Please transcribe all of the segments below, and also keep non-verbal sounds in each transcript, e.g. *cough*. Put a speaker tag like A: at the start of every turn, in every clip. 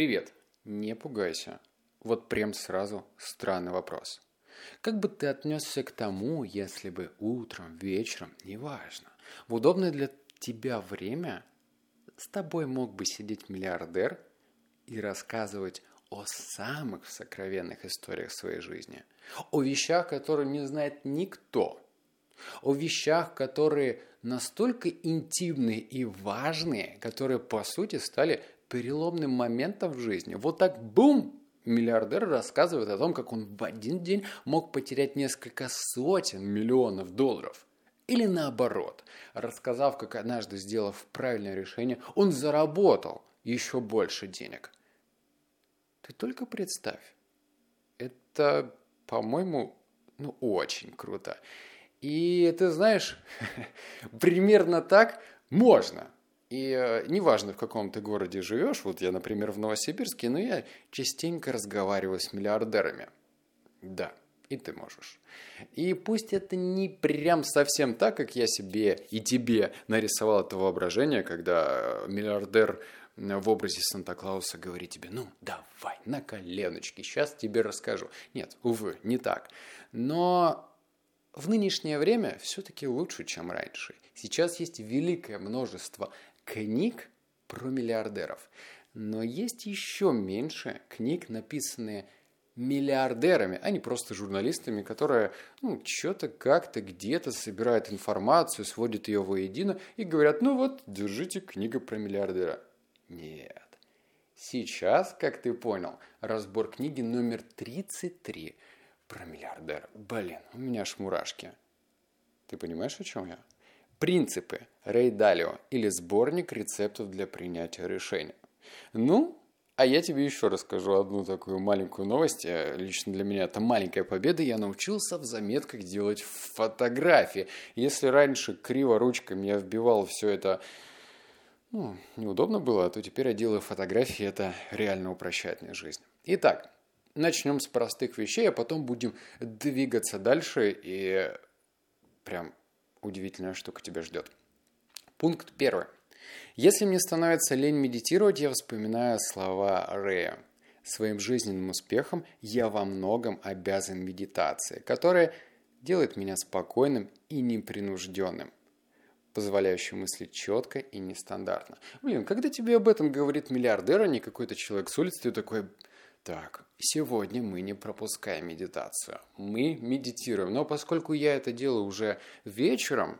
A: Привет. Не пугайся. Вот прям сразу странный вопрос. Как бы ты отнесся к тому, если бы утром, вечером, неважно, в удобное для тебя время с тобой мог бы сидеть миллиардер и рассказывать о самых сокровенных историях своей жизни, о вещах, которые не знает никто, о вещах, которые настолько интимные и важные, которые по сути стали переломным моментом в жизни. Вот так бум! Миллиардер рассказывает о том, как он в один день мог потерять несколько сотен миллионов долларов. Или наоборот, рассказав, как однажды сделав правильное решение, он заработал еще больше денег. Ты только представь. Это, по-моему, ну, очень круто. И ты знаешь, *laughs* примерно так можно. И э, неважно, в каком ты городе живешь, вот я, например, в Новосибирске, но я частенько разговариваю с миллиардерами. Да, и ты можешь. И пусть это не прям совсем так, как я себе и тебе нарисовал это воображение, когда миллиардер в образе Санта-Клауса говорит тебе, ну, давай, на коленочки, сейчас тебе расскажу. Нет, увы, не так. Но в нынешнее время все-таки лучше, чем раньше. Сейчас есть великое множество книг про миллиардеров. Но есть еще меньше книг, написанные миллиардерами, а не просто журналистами, которые ну, что-то как-то где-то собирают информацию, сводят ее воедино и говорят, ну вот, держите книгу про миллиардера. Нет. Сейчас, как ты понял, разбор книги номер 33 про миллиардера. Блин, у меня аж мурашки. Ты понимаешь, о чем я? Принципы Рей Далио или сборник рецептов для принятия решения. Ну, а я тебе еще расскажу одну такую маленькую новость. Э, лично для меня это маленькая победа. Я научился в заметках делать фотографии. Если раньше криво ручками я вбивал все это ну, неудобно было, то теперь я делаю фотографии, это реально упрощает мне жизнь. Итак, начнем с простых вещей, а потом будем двигаться дальше, и прям удивительная штука тебя ждет. Пункт первый. Если мне становится лень медитировать, я вспоминаю слова Рэя. Своим жизненным успехом я во многом обязан медитации, которая делает меня спокойным и непринужденным позволяющий мыслить четко и нестандартно. Блин, когда тебе об этом говорит миллиардер, а не какой-то человек с улицы, ты такой, так, сегодня мы не пропускаем медитацию. Мы медитируем. Но поскольку я это делаю уже вечером,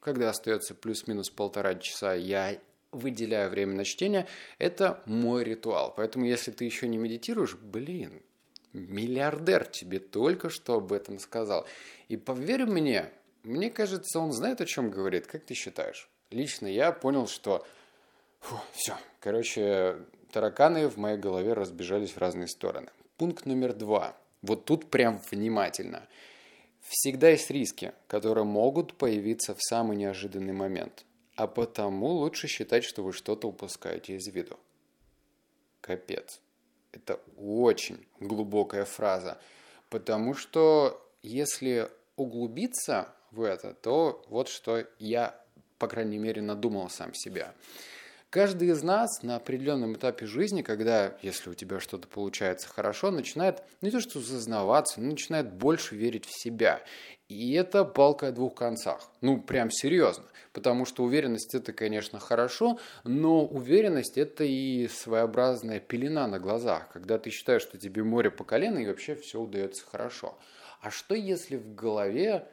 A: когда остается плюс-минус полтора часа, я выделяю время на чтение, это мой ритуал. Поэтому если ты еще не медитируешь, блин, миллиардер тебе только что об этом сказал. И поверь мне, мне кажется, он знает, о чем говорит. Как ты считаешь? Лично я понял, что... Фу, все. Короче, тараканы в моей голове разбежались в разные стороны. Пункт номер два. Вот тут прям внимательно. Всегда есть риски, которые могут появиться в самый неожиданный момент. А потому лучше считать, что вы что-то упускаете из виду. Капец. Это очень глубокая фраза. Потому что если углубиться в это, то вот что я, по крайней мере, надумал сам себя. Каждый из нас на определенном этапе жизни, когда, если у тебя что-то получается хорошо, начинает не то что зазнаваться, но начинает больше верить в себя. И это палка о двух концах. Ну, прям серьезно. Потому что уверенность это, конечно, хорошо, но уверенность это и своеобразная пелена на глазах, когда ты считаешь, что тебе море по колено и вообще все удается хорошо. А что если в голове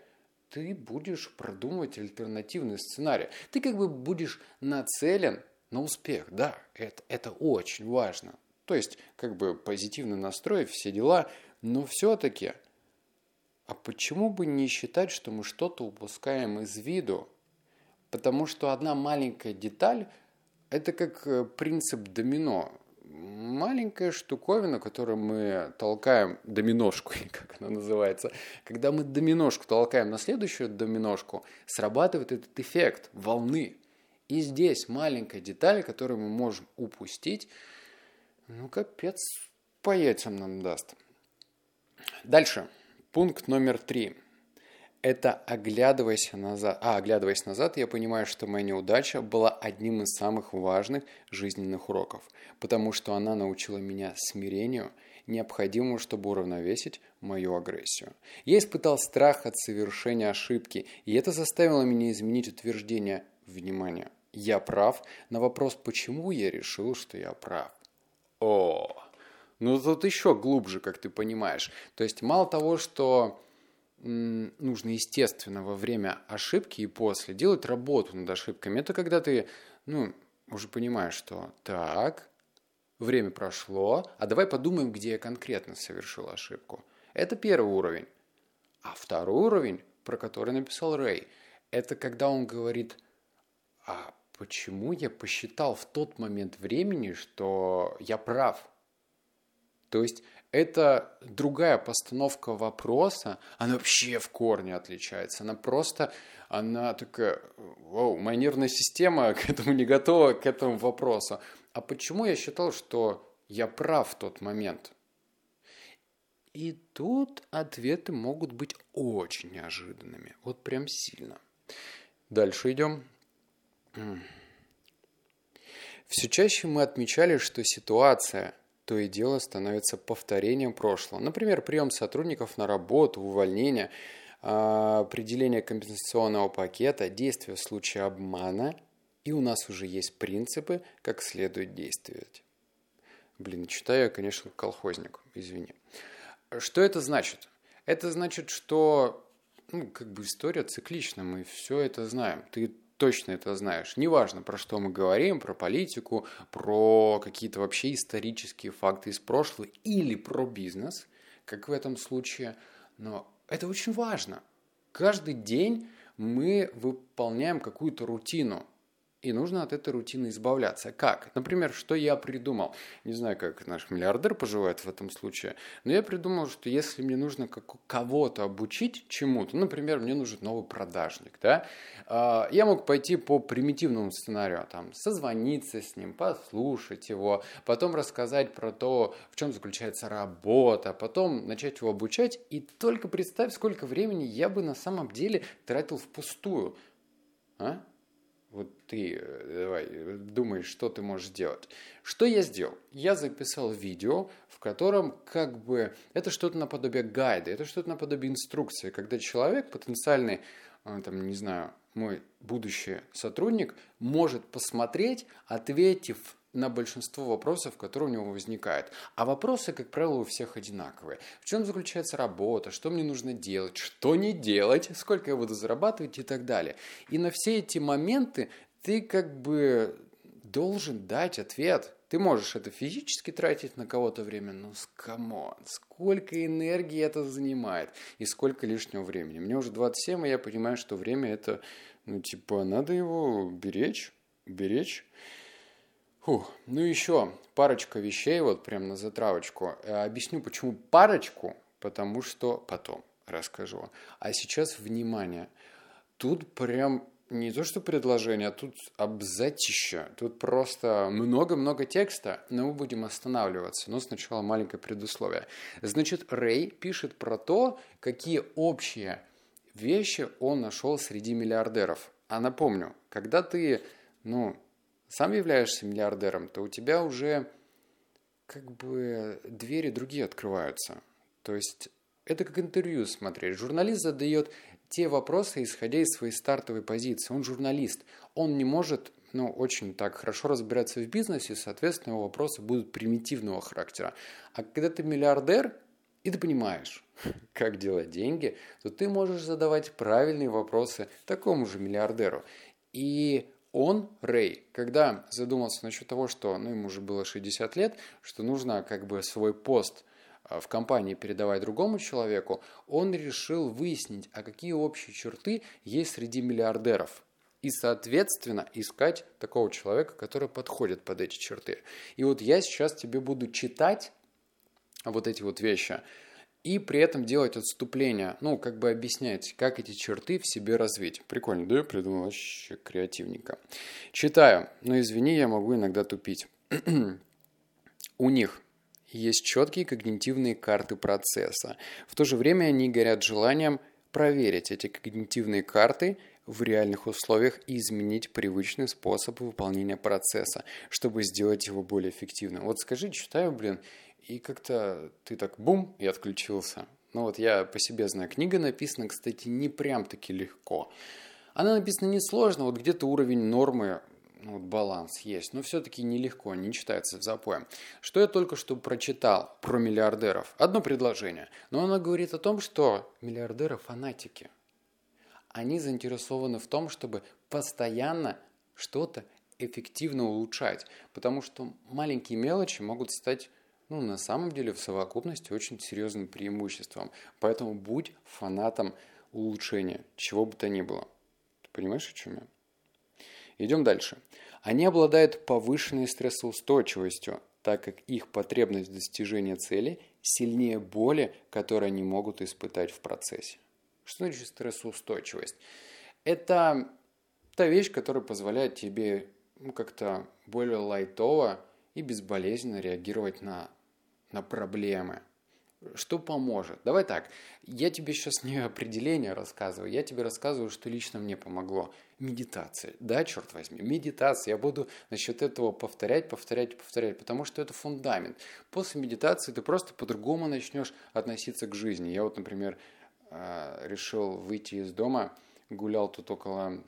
A: ты будешь продумывать альтернативный сценарий? Ты как бы будешь нацелен на успех, да, это, это очень важно. То есть, как бы позитивный настрой, все дела, но все-таки, а почему бы не считать, что мы что-то упускаем из виду? Потому что одна маленькая деталь – это как э, принцип домино. Маленькая штуковина, которую мы толкаем, доминошку, *laughs* как она называется, когда мы доминошку толкаем на следующую доминошку, срабатывает этот эффект волны – и здесь маленькая деталь, которую мы можем упустить, ну, капец, по яйцам нам даст. Дальше. Пункт номер три. это оглядываясь назад, а оглядываясь назад, я понимаю, что моя неудача была одним из самых важных жизненных уроков, потому что она научила меня смирению, необходимому, чтобы уравновесить мою агрессию. Я испытал страх от совершения ошибки, и это заставило меня изменить утверждение «внимание». Я прав на вопрос, почему я решил, что я прав. О, ну тут еще глубже, как ты понимаешь. То есть мало того, что нужно, естественно, во время ошибки и после делать работу над ошибками. Это когда ты, ну, уже понимаешь, что так, время прошло, а давай подумаем, где я конкретно совершил ошибку. Это первый уровень. А второй уровень, про который написал Рэй, это когда он говорит, а почему я посчитал в тот момент времени, что я прав? То есть это другая постановка вопроса, она вообще в корне отличается. Она просто, она такая, вау, моя нервная система *laughs* к этому не готова, к этому вопросу. А почему я считал, что я прав в тот момент? И тут ответы могут быть очень неожиданными. Вот прям сильно. Дальше идем. Все чаще мы отмечали, что ситуация – то и дело становится повторением прошлого. Например, прием сотрудников на работу, увольнение, а, определение компенсационного пакета, действия в случае обмана, и у нас уже есть принципы, как следует действовать. Блин, читаю я, конечно, колхозник, извини. Что это значит? Это значит, что ну, как бы история циклична, мы все это знаем. Ты точно это знаешь. Неважно, про что мы говорим, про политику, про какие-то вообще исторические факты из прошлого или про бизнес, как в этом случае. Но это очень важно. Каждый день мы выполняем какую-то рутину и нужно от этой рутины избавляться. Как? Например, что я придумал? Не знаю, как наш миллиардер поживает в этом случае, но я придумал, что если мне нужно кого-то обучить чему-то, например, мне нужен новый продажник, да, а, я мог пойти по примитивному сценарию, там, созвониться с ним, послушать его, потом рассказать про то, в чем заключается работа, потом начать его обучать, и только представь, сколько времени я бы на самом деле тратил впустую. А? Вот ты э, давай думаешь, что ты можешь сделать. Что я сделал? Я записал видео, в котором как бы это что-то наподобие гайда, это что-то наподобие инструкции, когда человек, потенциальный, э, там, не знаю, мой будущий сотрудник, может посмотреть, ответив на большинство вопросов, которые у него возникают. А вопросы, как правило, у всех одинаковые. В чем заключается работа, что мне нужно делать, что не делать, сколько я буду зарабатывать и так далее. И на все эти моменты ты как бы должен дать ответ. Ты можешь это физически тратить на кого-то время, но come on, сколько энергии это занимает и сколько лишнего времени. Мне уже 27, и я понимаю, что время это, ну, типа, надо его беречь, беречь. Фух. Ну еще парочка вещей, вот прям на затравочку. Э, объясню, почему парочку, потому что потом расскажу. А сейчас внимание. Тут прям не то что предложение, а тут абзацища. Тут просто много-много текста, но мы будем останавливаться. Но сначала маленькое предусловие. Значит, Рэй пишет про то, какие общие вещи он нашел среди миллиардеров. А напомню, когда ты, ну, сам являешься миллиардером, то у тебя уже как бы двери другие открываются. То есть это как интервью смотреть. Журналист задает те вопросы, исходя из своей стартовой позиции. Он журналист. Он не может ну, очень так хорошо разбираться в бизнесе, соответственно, его вопросы будут примитивного характера. А когда ты миллиардер, и ты понимаешь, *laughs* как делать деньги, то ты можешь задавать правильные вопросы такому же миллиардеру. И он, Рэй, когда задумался насчет того, что ну, ему уже было 60 лет, что нужно как бы свой пост а, в компании передавать другому человеку, он решил выяснить, а какие общие черты есть среди миллиардеров. И, соответственно, искать такого человека, который подходит под эти черты. И вот я сейчас тебе буду читать вот эти вот вещи – и при этом делать отступление, ну, как бы объяснять, как эти черты в себе развить. Прикольно, да? Я придумал вообще креативненько. Читаю, но извини, я могу иногда тупить. *clears throat* У них есть четкие когнитивные карты процесса. В то же время они горят желанием проверить эти когнитивные карты в реальных условиях и изменить привычный способ выполнения процесса, чтобы сделать его более эффективным. Вот скажи, читаю, блин, и как-то ты так бум и отключился. Ну вот я по себе знаю, книга написана, кстати, не прям таки легко. Она написана несложно, вот где-то уровень нормы, ну, вот баланс есть, но все-таки нелегко, не читается в запоем. Что я только что прочитал про миллиардеров? Одно предложение, но оно говорит о том, что миллиардеры фанатики. Они заинтересованы в том, чтобы постоянно что-то эффективно улучшать, потому что маленькие мелочи могут стать ну, на самом деле в совокупности очень серьезным преимуществом. Поэтому будь фанатом улучшения, чего бы то ни было. Ты понимаешь, о чем я? Идем дальше. Они обладают повышенной стрессоустойчивостью, так как их потребность в достижении цели сильнее боли, которую они могут испытать в процессе. Что значит стрессоустойчивость? Это та вещь, которая позволяет тебе ну, как-то более лайтово и безболезненно реагировать на, на проблемы. Что поможет? Давай так, я тебе сейчас не определение рассказываю, я тебе рассказываю, что лично мне помогло. Медитация. Да, черт возьми, медитация. Я буду насчет этого повторять, повторять, повторять, потому что это фундамент. После медитации ты просто по-другому начнешь относиться к жизни. Я вот, например, э, решил выйти из дома, гулял тут около,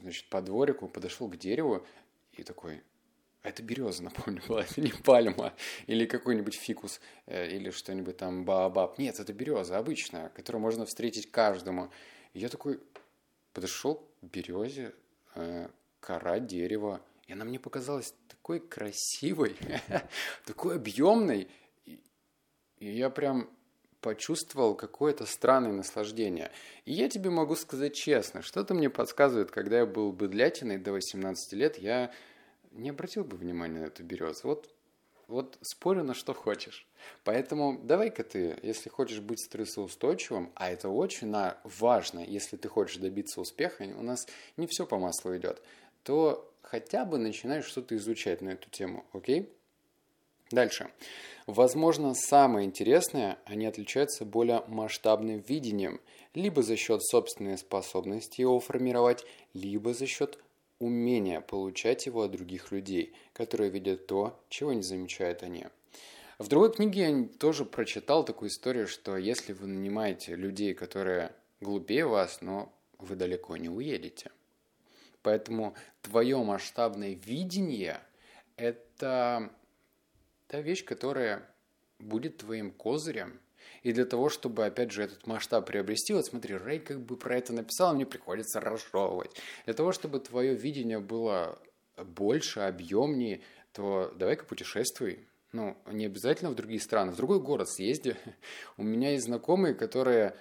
A: значит, по дворику, подошел к дереву и такой, это береза, *laughs* напомню, была, это не пальма или какой-нибудь фикус э, или что-нибудь там баобаб. Нет, это береза обычная, которую можно встретить каждому. И я такой подошел к березе, э, кора дерева, и она мне показалась такой красивой, *laughs* такой объемной. И я прям почувствовал какое-то странное наслаждение. И я тебе могу сказать честно, что-то мне подсказывает, когда я был быдлятиной до 18 лет, я не обратил бы внимания на эту березу. Вот, вот спорю на что хочешь. Поэтому давай-ка ты, если хочешь быть стрессоустойчивым, а это очень важно, если ты хочешь добиться успеха, у нас не все по маслу идет, то хотя бы начинай что-то изучать на эту тему, окей? Дальше. Возможно, самое интересное, они отличаются более масштабным видением, либо за счет собственной способности его формировать, либо за счет умение получать его от других людей, которые видят то, чего не замечают они. В другой книге я тоже прочитал такую историю, что если вы нанимаете людей, которые глупее вас, но вы далеко не уедете. Поэтому твое масштабное видение – это та вещь, которая будет твоим козырем – и для того, чтобы, опять же, этот масштаб приобрести, вот смотри, Рэй как бы про это написал, мне приходится разжевывать. Для того, чтобы твое видение было больше, объемнее, то давай-ка путешествуй. Ну, не обязательно в другие страны, в другой город съезди. У меня есть знакомые, которые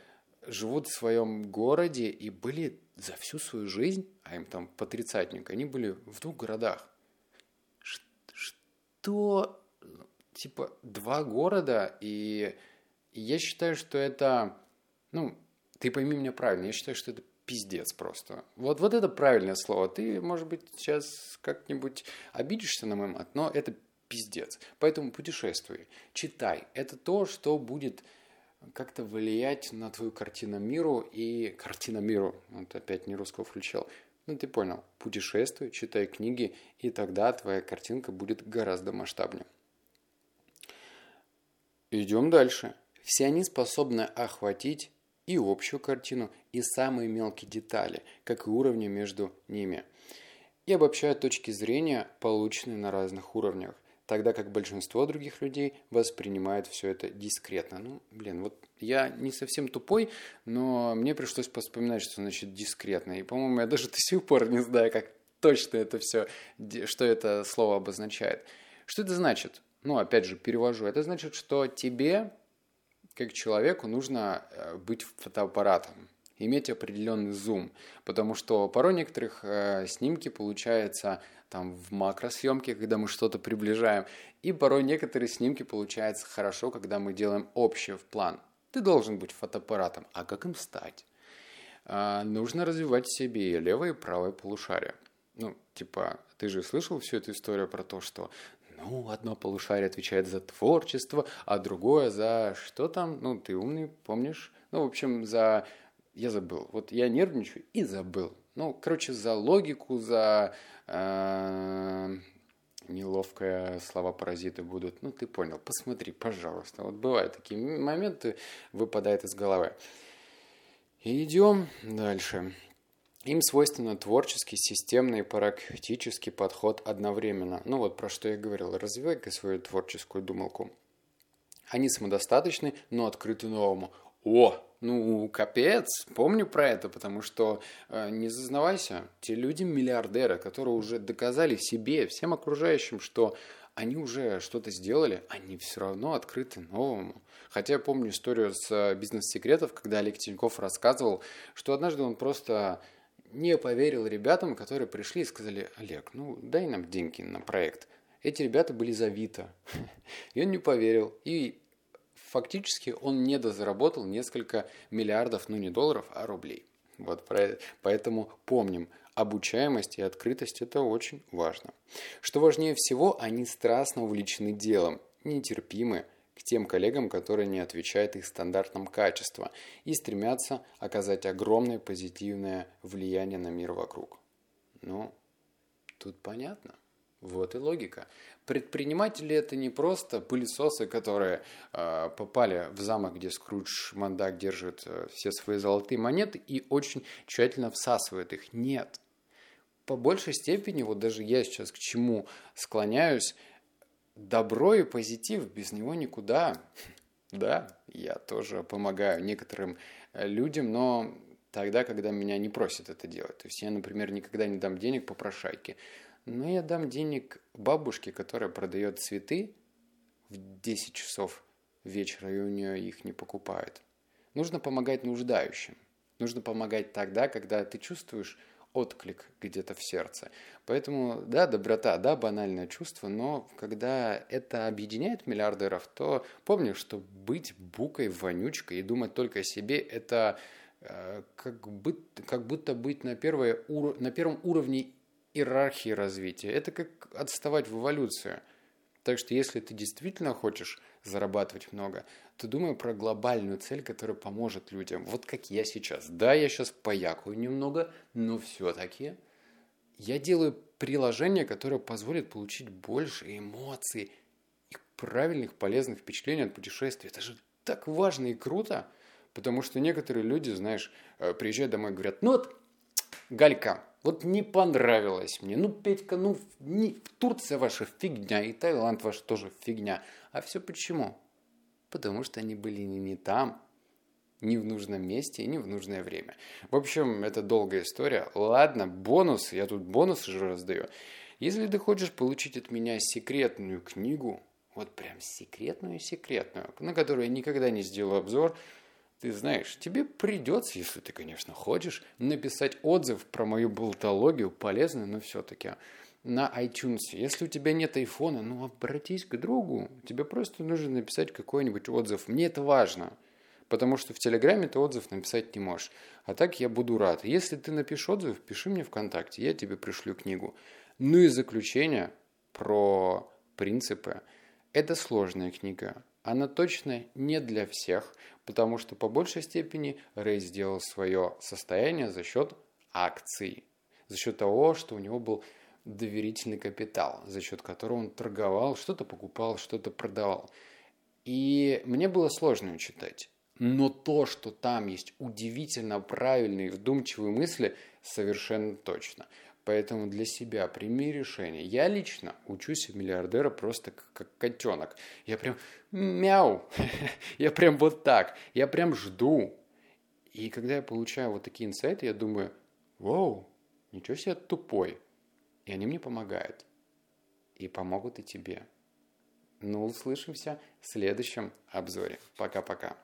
A: живут в своем городе и были за всю свою жизнь, а им там по тридцатник, они были в двух городах. Что? Типа два города и я считаю, что это, ну, ты пойми меня правильно, я считаю, что это пиздец просто. Вот, вот это правильное слово. Ты, может быть, сейчас как-нибудь обидишься на мой мат, но это пиздец. Поэтому путешествуй, читай. Это то, что будет как-то влиять на твою картину миру и картина миру. Вот опять не русского включил. Ну, ты понял. Путешествуй, читай книги, и тогда твоя картинка будет гораздо масштабнее. Идем дальше. Все они способны охватить и общую картину, и самые мелкие детали, как и уровни между ними. И обобщают точки зрения, полученные на разных уровнях, тогда как большинство других людей воспринимают все это дискретно. Ну, блин, вот я не совсем тупой, но мне пришлось вспоминать, что значит дискретно. И, по-моему, я даже до сих пор не знаю, как точно это все, что это слово обозначает. Что это значит? Ну, опять же, перевожу. Это значит, что тебе как человеку нужно э, быть фотоаппаратом, иметь определенный зум, потому что порой некоторых э, снимки получаются там в макросъемке, когда мы что-то приближаем, и порой некоторые снимки получаются хорошо, когда мы делаем общий в план. Ты должен быть фотоаппаратом, а как им стать? Э, нужно развивать в себе левое и правое полушарие. Ну, типа, ты же слышал всю эту историю про то, что ну, одно полушарие отвечает за творчество, а другое за что там, ну, ты умный, помнишь? Ну, в общем, за я забыл. Вот я нервничаю и забыл. Ну, короче, за логику, за э, неловкое слова паразиты будут. Ну, ты понял, посмотри, пожалуйста. Вот бывают такие моменты, выпадает из головы. Идем дальше. Им свойственно творческий, системный и практический подход одновременно. Ну вот про что я говорил. Развивай-ка свою творческую думалку. Они самодостаточны, но открыты новому. О, ну, капец, помню про это, потому что, э, не зазнавайся, те люди миллиардеры, которые уже доказали себе, всем окружающим, что они уже что-то сделали, они все равно открыты новому. Хотя я помню историю с э, бизнес-секретов, когда Олег Тиньков рассказывал, что однажды он просто не поверил ребятам, которые пришли и сказали, Олег, ну дай нам деньги на проект. Эти ребята были завита. *laughs* И он не поверил. И фактически он недозаработал несколько миллиардов, ну не долларов, а рублей. Вот поэтому помним, обучаемость и открытость – это очень важно. Что важнее всего, они страстно увлечены делом, нетерпимы к тем коллегам, которые не отвечают их стандартам качества и стремятся оказать огромное позитивное влияние на мир вокруг. Ну, тут понятно. Вот и логика. Предприниматели это не просто пылесосы, которые э, попали в замок, где Скрудж Мандак держит э, все свои золотые монеты и очень тщательно всасывает их. Нет. По большей степени, вот даже я сейчас к чему склоняюсь, добро и позитив, без него никуда. *laughs* Да, я тоже помогаю некоторым э, людям, но тогда, когда меня не просят это делать. То есть я, например, никогда не дам денег по прошайке. Но я дам денег бабушке, которая продает цветы в 10 часов вечера, и у нее их не покупают. Нужно помогать нуждающим. Нужно помогать тогда, когда ты чувствуешь отклик где-то в сердце. Поэтому, да, доброта, да, банальное чувство, но когда это объединяет миллиардеров, то помни, что быть букой, вонючкой и думать только о себе – это э, как, бы, как будто быть на, первое, на первом уровне иерархии развития. Это как отставать в эволюцию. Так что если ты действительно хочешь зарабатывать много, то думай про глобальную цель, которая поможет людям. Вот как я сейчас. Да, я сейчас поякую немного, но все-таки я делаю приложение, которое позволит получить больше эмоций и правильных, полезных впечатлений от путешествия. Это же так важно и круто, потому что некоторые люди, знаешь, э, приезжают домой и говорят, ну вот, Галька, вот не понравилось мне. Ну, Петька, ну, не, Турция ваша фигня, и Таиланд ваш тоже фигня. А все почему? Потому что они были не, там, не в нужном месте и не в нужное время. В общем, это долгая история. Ладно, бонус, я тут бонусы же раздаю. Если ты хочешь получить от меня секретную книгу, вот прям секретную-секретную, на которую я никогда не сделаю обзор, ты знаешь, тебе придется, если ты, конечно, хочешь, написать отзыв про мою болтологию, полезную, но все-таки на iTunes. Если у тебя нет айфона, ну обратись к другу. Тебе просто нужно написать какой-нибудь отзыв. Мне это важно. Потому что в Телеграме ты отзыв написать не можешь. А так я буду рад. Если ты напишешь отзыв, пиши мне ВКонтакте, я тебе пришлю книгу. Ну и заключение про принципы. Это сложная книга. Она точно не для всех, потому что по большей степени Рэй сделал свое состояние за счет акций, за счет того, что у него был доверительный капитал, за счет которого он торговал, что-то покупал, что-то продавал. И мне было сложно ее читать. Но то, что там есть удивительно правильные, вдумчивые мысли, совершенно точно. Поэтому для себя прими решение. Я лично учусь в миллиардера просто как котенок. Я прям мяу. *laughs* я прям вот так. Я прям жду. И когда я получаю вот такие инсайты, я думаю, вау, ничего себе тупой. И они мне помогают. И помогут и тебе. Ну, услышимся в следующем обзоре. Пока-пока.